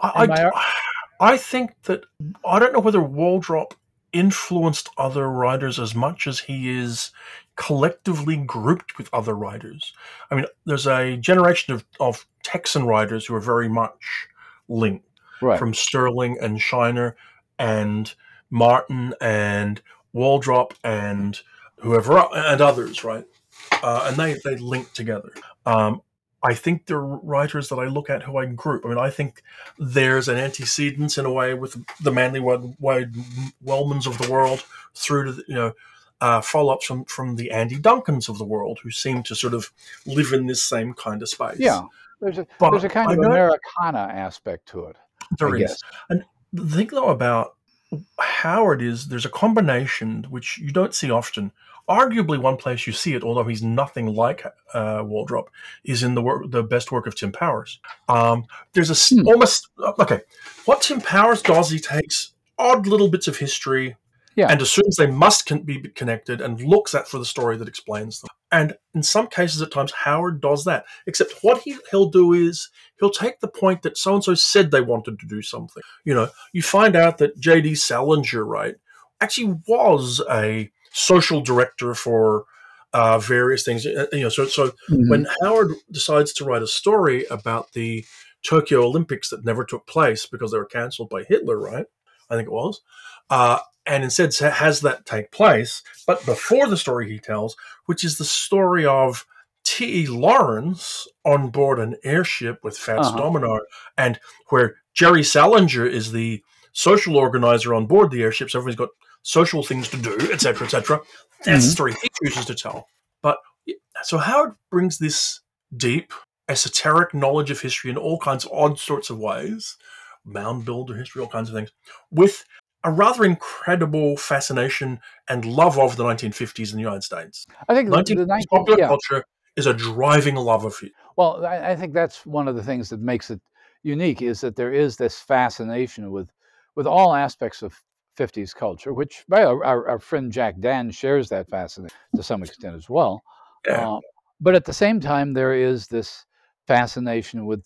I, I, I think that I don't know whether Waldrop influenced other writers as much as he is collectively grouped with other writers. I mean, there's a generation of, of Texan writers who are very much linked, right. from Sterling and Shiner and Martin and Waldrop and whoever and others, right? Uh, and they they link together. Um, I think they're writers that I look at who I group. I mean, I think there's an antecedence in a way with the Manly Wade, Wade Wellmans of the world through to the, you know uh, follow-ups from from the Andy Duncans of the world who seem to sort of live in this same kind of space. Yeah, there's a but there's a kind I of Americana aspect to it. There I is. Guess. and the thing though about Howard is there's a combination which you don't see often arguably one place you see it, although he's nothing like uh, Waldrop, is in the work, the best work of Tim Powers. Um, there's a hmm. almost uh, okay. What Tim Powers does, he takes odd little bits of history yeah. and assumes they must con- be connected and looks at for the story that explains them. And in some cases, at times, Howard does that. Except what he, he'll do is he'll take the point that so and so said they wanted to do something. You know, you find out that J.D. Salinger, right, actually was a social director for uh, various things. Uh, you know, so so mm-hmm. when Howard decides to write a story about the Tokyo Olympics that never took place because they were canceled by Hitler, right? I think it was. Uh, and instead has that take place, but before the story he tells, which is the story of T.E. Lawrence on board an airship with Fats uh-huh. Domino, and where Jerry Salinger is the social organizer on board the airship. So everyone's got social things to do, etc., etc. That's mm-hmm. the story he chooses to tell. But so Howard brings this deep, esoteric knowledge of history in all kinds of odd sorts of ways, mound builder history, all kinds of things, with a rather incredible fascination and love of the 1950s in the United States. I think 19, the, 19, popular yeah. culture is a driving love of it. Well, I, I think that's one of the things that makes it unique is that there is this fascination with with all aspects of 50s culture, which well, our, our friend Jack Dann shares that fascination to some extent as well. Uh, but at the same time, there is this fascination with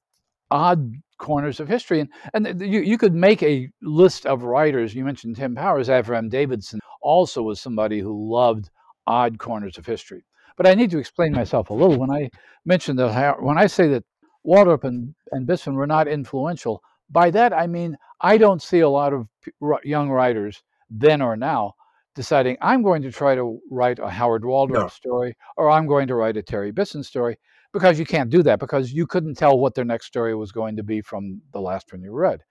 odd corners of history. And, and you, you could make a list of writers. You mentioned Tim Powers, Avram Davidson also was somebody who loved odd corners of history. But I need to explain myself a little. When I mentioned that, when I say that Waldrop and, and Bisson were not influential, by that I mean I don't see a lot of young writers then or now deciding I'm going to try to write a Howard Waldrop no. story or I'm going to write a Terry Bisson story because you can't do that because you couldn't tell what their next story was going to be from the last one you read.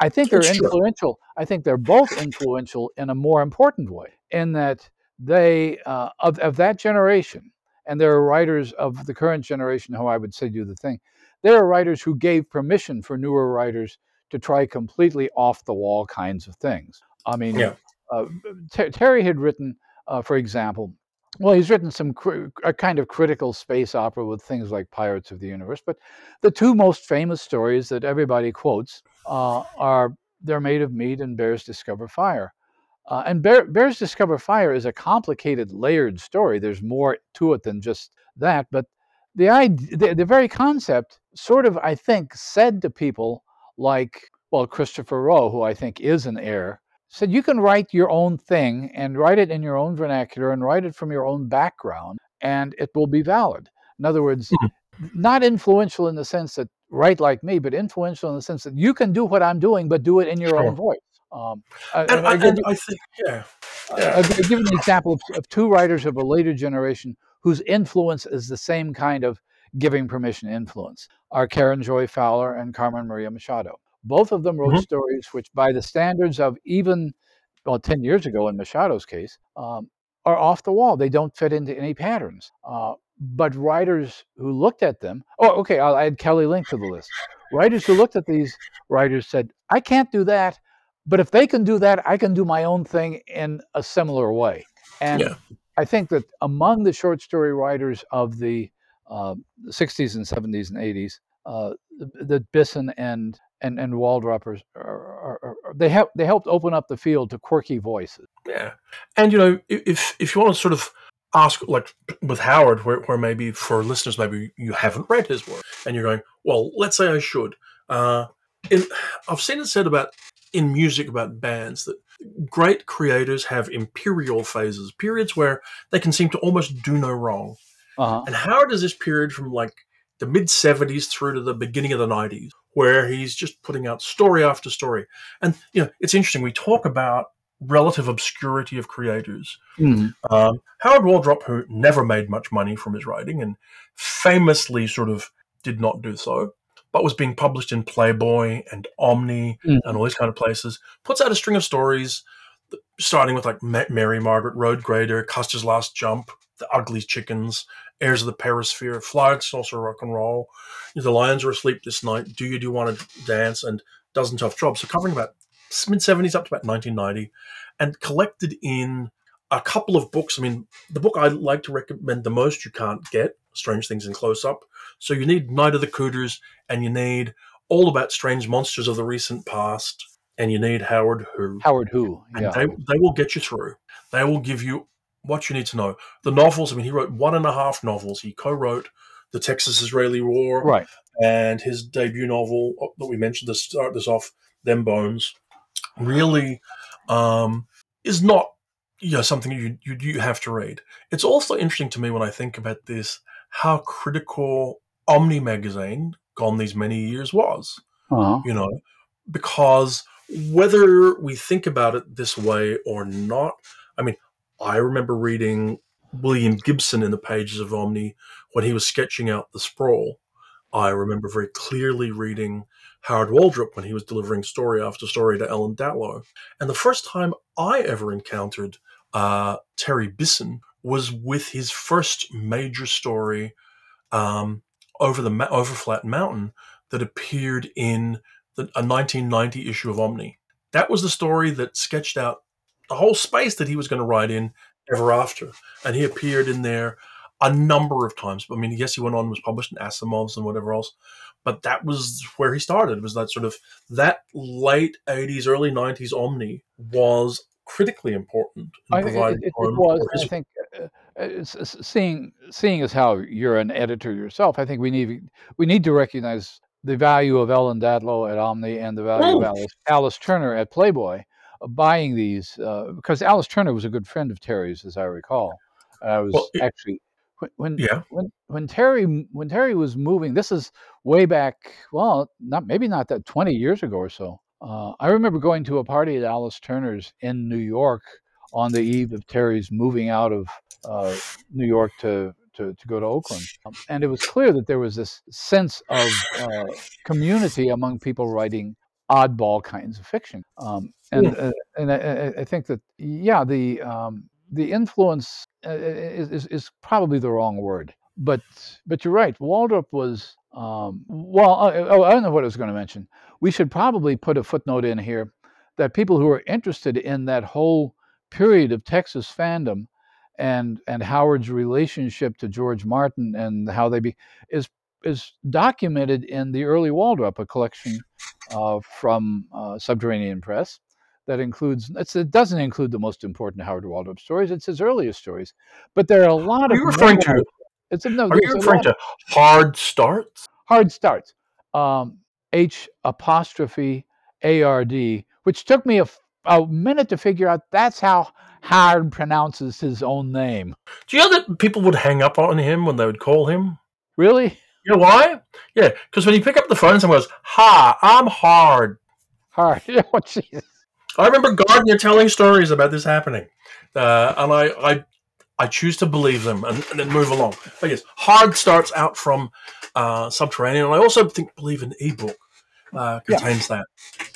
I think they're influential. True. I think they're both influential in a more important way in that they uh, of, of that generation and there are writers of the current generation who I would say do the thing. There are writers who gave permission for newer writers to try completely off the wall kinds of things. I mean, yeah. uh, T- Terry had written, uh, for example, well, he's written some cr- a kind of critical space opera with things like Pirates of the Universe, but the two most famous stories that everybody quotes uh, are "They're Made of Meat" and "Bears Discover Fire." Uh, and Bear, Bears Discover Fire is a complicated, layered story. There's more to it than just that, but the idea, the, the very concept, sort of, I think, said to people like, well, Christopher Rowe, who I think is an heir, said you can write your own thing and write it in your own vernacular and write it from your own background, and it will be valid. In other words, mm-hmm. not influential in the sense that write like me, but influential in the sense that you can do what I'm doing, but do it in your sure. own voice. Um, and, I, I, and I, think, yeah. yeah. I'll give an example of, of two writers of a later generation whose influence is the same kind of giving permission influence are Karen Joy Fowler and Carmen Maria Machado. Both of them wrote mm-hmm. stories which, by the standards of even well, 10 years ago in Machado's case, um, are off the wall. They don't fit into any patterns. Uh, but writers who looked at them, oh, okay, I'll add Kelly Link to the list. Writers who looked at these writers said, I can't do that, but if they can do that, I can do my own thing in a similar way. And yeah. I think that among the short story writers of the uh, 60s and 70s and 80s, uh, the Bisson and and and Waldrop are, are, are, are, they help they helped open up the field to quirky voices. Yeah, and you know if if you want to sort of ask like with Howard, where, where maybe for listeners maybe you haven't read his work and you're going, well, let's say I should. Uh, in, I've seen it said about in music about bands that great creators have imperial phases, periods where they can seem to almost do no wrong. Uh-huh. And Howard is this period from like the mid 70s through to the beginning of the 90s, where he's just putting out story after story. And, you know, it's interesting. We talk about relative obscurity of creators. Mm. Um, Howard Waldrop, who never made much money from his writing and famously sort of did not do so, but was being published in Playboy and Omni mm. and all these kind of places, puts out a string of stories, starting with like Mary Margaret Road Grader, Custer's Last Jump, The Ugly Chickens, Heirs of the Perisphere, Flights, also rock and roll. The Lions Are Asleep This Night, Do You Do Want to Dance, and Dozen Tough Jobs. So covering about mid 70s up to about 1990 and collected in a couple of books. I mean, the book I like to recommend the most you can't get Strange Things in Close Up. So you need Night of the Cooters and you need All About Strange Monsters of the Recent Past and you need Howard Who. Howard Who, yeah. And they, they will get you through. They will give you what you need to know. The novels, I mean, he wrote one and a half novels. He co wrote The Texas Israeli War. Right. And his debut novel that we mentioned to start this off, Them Bones, really um, is not you know something you, you you have to read. It's also interesting to me when I think about this how critical Omni magazine gone these many years was. Uh-huh. You know, because whether we think about it this way or not, I mean, I remember reading William Gibson in the pages of Omni when he was sketching out the sprawl. I remember very clearly reading Howard Waldrop when he was delivering story after story to Ellen Datlow. And the first time I ever encountered uh, Terry Bisson was with his first major story um, over the over Flat Mountain that appeared in the, a 1990 issue of Omni. That was the story that sketched out the whole space that he was going to write in ever after, and he appeared in there a number of times. I mean, yes, he went on and was published in Asimov's and whatever else, but that was where he started. Was that sort of that late '80s, early '90s Omni was critically important. I, it, it, it was. I think uh, uh seeing seeing as how you're an editor yourself, I think we need we need to recognize the value of Ellen Datlow at Omni and the value of Alice, Alice Turner at Playboy buying these uh, because Alice Turner was a good friend of Terry's, as I recall. I was well, actually when yeah. when when Terry when Terry was moving, this is way back. Well, not maybe not that twenty years ago or so. Uh, I remember going to a party at Alice Turner's in New York on the eve of Terry's moving out of uh, New York to, to, to go to Oakland, um, and it was clear that there was this sense of uh, community among people writing oddball kinds of fiction. Um, and yeah. Uh, and I, I, think that yeah, the um, the influence uh, is, is, is probably the wrong word, but but you're right. Waldrop was um, well. Uh, oh, I don't know what I was going to mention. We should probably put a footnote in here that people who are interested in that whole period of Texas fandom and and Howard's relationship to George Martin and how they be is is documented in the early Waldrop, a collection uh, from uh, Subterranean Press that includes it doesn't include the most important Howard Waldrop stories. It's his earliest stories, but there are a lot are of. You referring to? It's a, no, are you referring to hard starts? Hard starts. Um, H apostrophe A R D, which took me a, a minute to figure out. That's how Howard pronounces his own name. Do you know that people would hang up on him when they would call him? Really? You know why? Yeah, because when you pick up the phone, someone goes, "Ha, I'm Hard." Hard. oh, Jesus. I remember Gardner telling stories about this happening, uh, and I, I, I choose to believe them and, and, then move along. But yes, Hard starts out from uh, Subterranean, and I also think believe an ebook uh, contains yeah.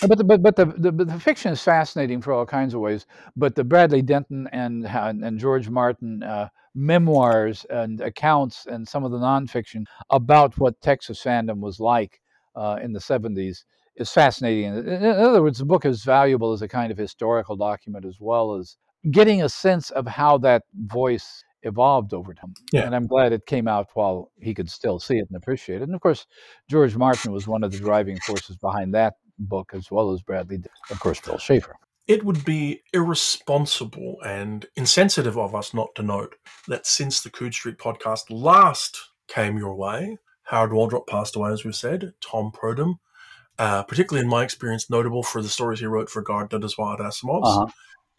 that. But the, but but the, the, the fiction is fascinating for all kinds of ways. But the Bradley Denton and and George Martin uh, memoirs and accounts and some of the nonfiction about what Texas fandom was like uh, in the 70s is fascinating. In other words, the book is valuable as a kind of historical document as well as getting a sense of how that voice evolved over time. Yeah. And I'm glad it came out while he could still see it and appreciate it. And of course, George Martin was one of the driving forces behind that book, as well as Bradley, of course, Bill Schafer. It would be irresponsible and insensitive of us not to note that since the Coode Street podcast last came your way, Howard Waldrop passed away, as we've said. Tom Purdom, uh, particularly in my experience, notable for the stories he wrote for Gardner Dozois Asimov's, uh-huh.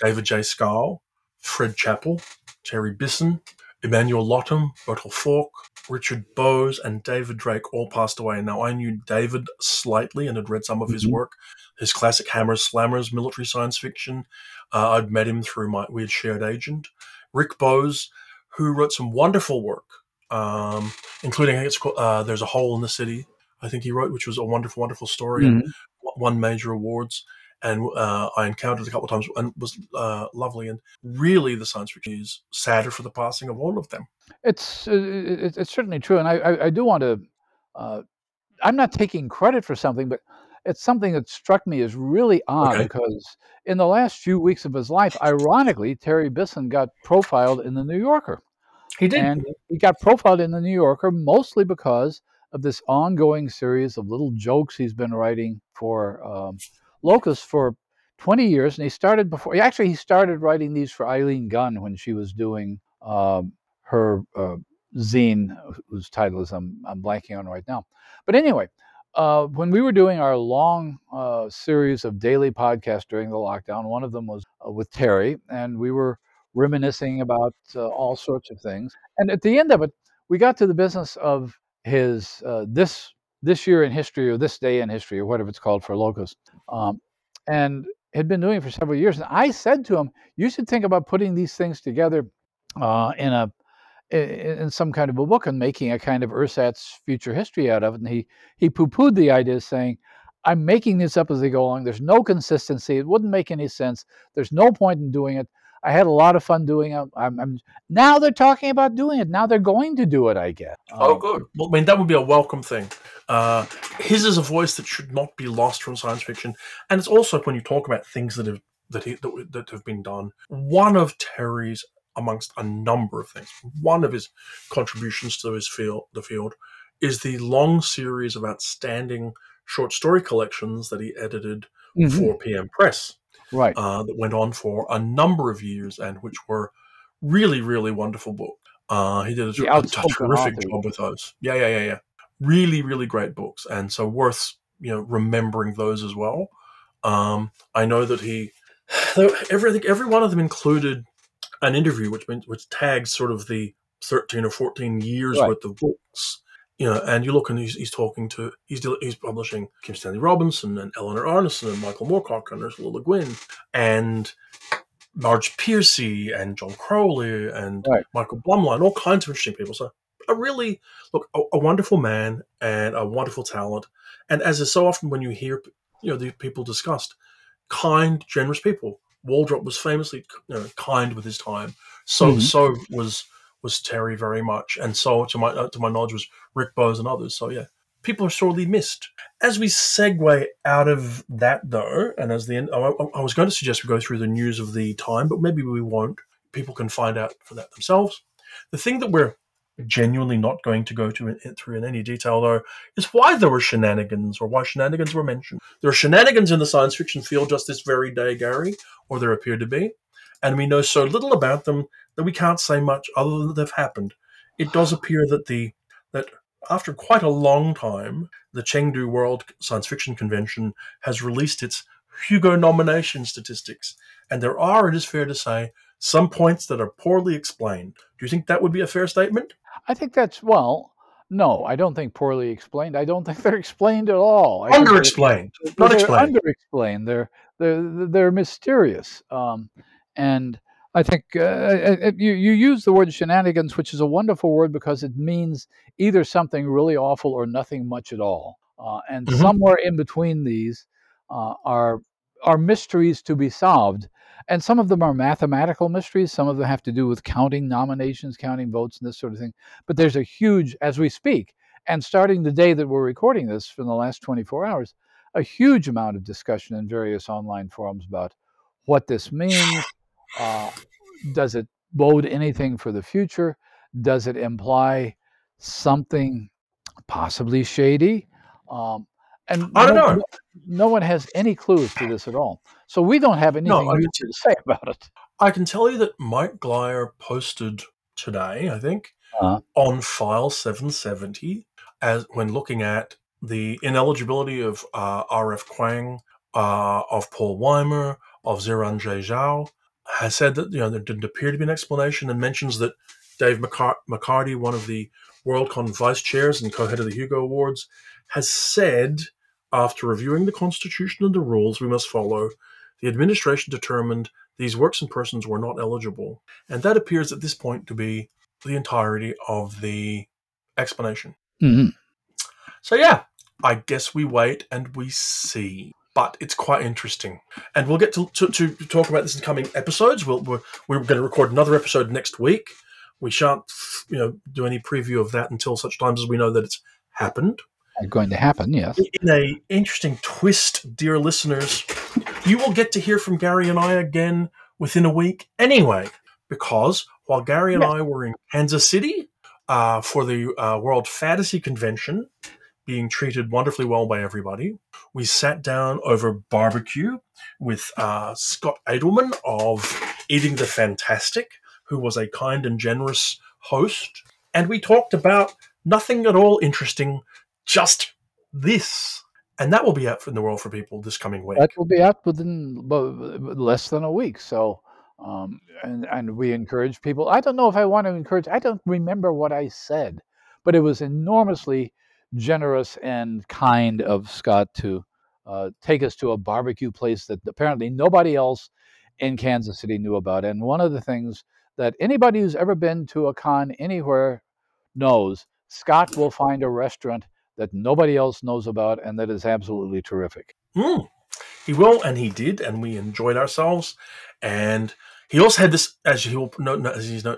David J. Skal, Fred Chappell, Terry Bisson, Emanuel Lottem, Bertil Falk, Richard Bowes, and David Drake all passed away. Now, I knew David slightly and had read some of mm-hmm. his work, his classic Hammers, Slammers, military science fiction. Uh, I'd met him through my weird shared agent. Rick Bowes, who wrote some wonderful work, um, including I think it's called, uh, "There's a Hole in the City." I think he wrote, which was a wonderful, wonderful story mm-hmm. and won major awards. And uh, I encountered a couple of times and was uh, lovely. And really, the science fiction is sadder for the passing of all of them. It's uh, it's certainly true, and I I, I do want to. Uh, I'm not taking credit for something, but it's something that struck me as really odd okay. because in the last few weeks of his life, ironically, Terry Bisson got profiled in the New Yorker. He did. And he got profiled in the New Yorker mostly because of this ongoing series of little jokes he's been writing for um, Locus for 20 years. And he started before, actually, he started writing these for Eileen Gunn when she was doing um, her uh, zine, whose title is I'm, I'm blanking on right now. But anyway, uh, when we were doing our long uh, series of daily podcasts during the lockdown, one of them was uh, with Terry, and we were reminiscing about uh, all sorts of things. And at the end of it, we got to the business of his this this year in history or this day in history or whatever it's called for Locus, um, and had been doing it for several years. And I said to him, "You should think about putting these things together uh, in a in some kind of a book and making a kind of ersatz future history out of it." And he he poo pooed the idea, saying. I'm making this up as they go along. There's no consistency. It wouldn't make any sense. There's no point in doing it. I had a lot of fun doing it. I'm, I'm, now they're talking about doing it. Now they're going to do it. I guess. Oh, um, good. Well, I mean, that would be a welcome thing. Uh, his is a voice that should not be lost from science fiction, and it's also when you talk about things that have that, he, that, that have been done. One of Terry's, amongst a number of things, one of his contributions to his field, the field, is the long series of outstanding short story collections that he edited mm-hmm. for PM Press right? Uh, that went on for a number of years and which were really, really wonderful books. Uh, he did a, a, a terrific job with those. Yeah, yeah, yeah, yeah. Really, really great books, and so worth you know remembering those as well. Um, I know that he every I think every one of them included an interview which which tags sort of the thirteen or fourteen years right. worth of books you know, and you look and he's, he's talking to he's he's publishing Kim Stanley Robinson and Eleanor Arnason and Michael Moorcock and Ursula Le Guin and Marge Piercy and John Crowley and right. Michael Blumlein, all kinds of interesting people. So a really look a, a, wonderful man and a wonderful talent. And as is so often when you hear you know the people discussed, kind, generous people. Waldrop was famously you know, kind with his time. So mm-hmm. so was was Terry very much, and so to my uh, to my knowledge was Rick Bowes and others. So yeah, people are sorely missed. As we segue out of that though, and as the end, I, I was going to suggest we go through the news of the time, but maybe we won't. People can find out for that themselves. The thing that we're genuinely not going to go to in, through in any detail though is why there were shenanigans or why shenanigans were mentioned. There are shenanigans in the science fiction field just this very day, Gary, or there appear to be, and we know so little about them that we can't say much other than they've happened. It does appear that the that after quite a long time, the Chengdu World Science Fiction Convention has released its Hugo nomination statistics, and there are, it is fair to say, some points that are poorly explained. Do you think that would be a fair statement? I think that's well. No, I don't think poorly explained. I don't think they're explained at all. Underexplained, not explained. Underexplained. They're they're they're mysterious. Um, and I think uh, uh, uh, you, you use the word shenanigans, which is a wonderful word because it means either something really awful or nothing much at all. Uh, and mm-hmm. somewhere in between these, uh, are are mysteries to be solved. And some of them are mathematical mysteries. Some of them have to do with counting nominations, counting votes, and this sort of thing. But there's a huge, as we speak, and starting the day that we're recording this from the last 24 hours, a huge amount of discussion in various online forums about what this means. Uh, does it bode anything for the future? Does it imply something possibly shady? Um, and I don't no, know. No one has any clues to this at all. So we don't have anything No, can, to say about it. I can tell you that Mike Glyer posted today, I think, Uh-huh. on file 770, as when looking at the ineligibility of uh, R.F. Kuang, uh, of Paul Weimer, of Xiran Jay Zhao, has said that you know there didn't appear to be an explanation, and mentions that Dave McCart- McCarty, one of the WorldCon vice chairs and co-head of the Hugo Awards, has said after reviewing the Constitution and the rules we must follow, the administration determined these works and persons were not eligible, and that appears at this point to be the entirety of the explanation. Mhm. So yeah, I guess we wait and we see. But it's quite interesting, and we'll get to, to, to talk about this in coming episodes. We'll, we're we're going to record another episode next week. We shan't, you know, do any preview of that until such times as we know that it's happened. Going to happen, yes. In a interesting twist, dear listeners, you will get to hear from Gary and I again within a week anyway, because while Gary and Yes. I were in Kansas City uh, for the uh, World Fantasy Convention, being treated wonderfully well by everybody, we sat down over barbecue with uh, Scott Edelman of Eating the Fantastic, who was a kind and generous host, and we talked about nothing at all interesting, just this. And that will be out in the world for people this coming week. That will be out within less than a week. So, um, and and we encourage people. I don't know if I want to encourage. I don't remember what I said, but it was enormously generous and kind of Scott to uh, take us to a barbecue place that apparently nobody else in Kansas City knew about. And one of the things that anybody who's ever been to a con anywhere knows, Scott will find a restaurant that nobody else knows about and that is absolutely terrific. Mm. He will, and he did, and we enjoyed ourselves. And he also had this, as he will, no, no, as he's no,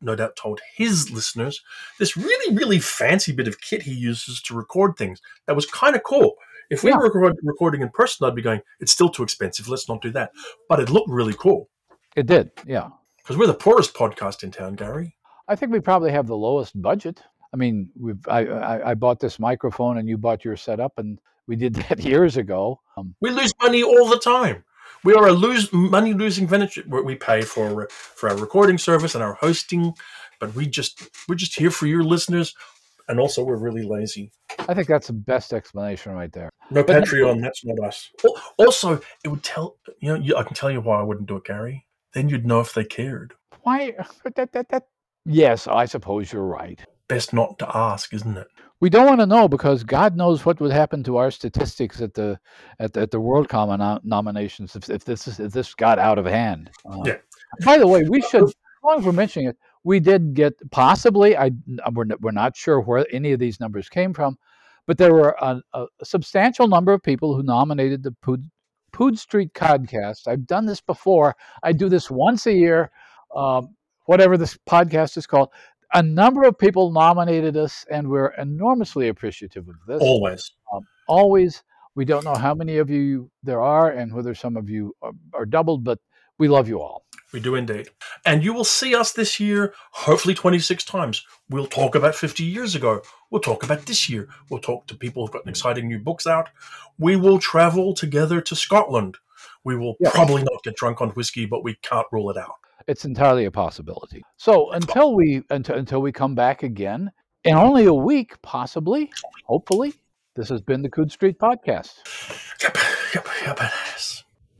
no doubt told his listeners, this really, really fancy bit of kit he uses to record things. That was kind of cool. If we Yeah. were record, recording in person, I'd be going, "It's still too expensive. Let's not do that." But it looked really cool It did, yeah. because we're the poorest podcast in town, Gary. I think we probably have the lowest budget. I mean, we've I, I, I bought this microphone and you bought your setup, and we did that years ago. Um, We lose money all the time. We are a lose money losing venture. We pay for for our recording service and our hosting, but we just we're just here for your listeners, and also we're really lazy. I think that's the best explanation right there. No But- Patreon, that's not us. Also, it would tell you know I can tell you why I wouldn't do it, Gary. Then you'd know if they cared. Why? That, that, that. Yes, I suppose you're right. Best not to ask, isn't it? We don't want to know because God knows what would happen to our statistics at the at the, at the WorldCon nom- nominations if, if this is if this got out of hand. Uh, Yeah. By the way, we should, as long as we're mentioning it, we did get possibly. I we're we're not sure where any of these numbers came from, but there were a, a substantial number of people who nominated the Pood, Pood Street podcast. I've done this before. I do this once a year, um, whatever this podcast is called. A number of people nominated us, and we're enormously appreciative of this. Always. Um, always, we don't know how many of you there are, and whether some of you are, are doubled, but we love you all. We do indeed. And you will see us this year, hopefully 26 times. We'll talk about 50 years ago. We'll talk about this year. We'll talk to people who've got exciting new books out. We will travel together to Scotland. We will Yeah. probably not get drunk on whiskey, but we can't rule it out. It's entirely a possibility. So until we until, until we come back again in only a week, possibly, hopefully, this has been the Coode Street Podcast. Yep, yep, yep, it is.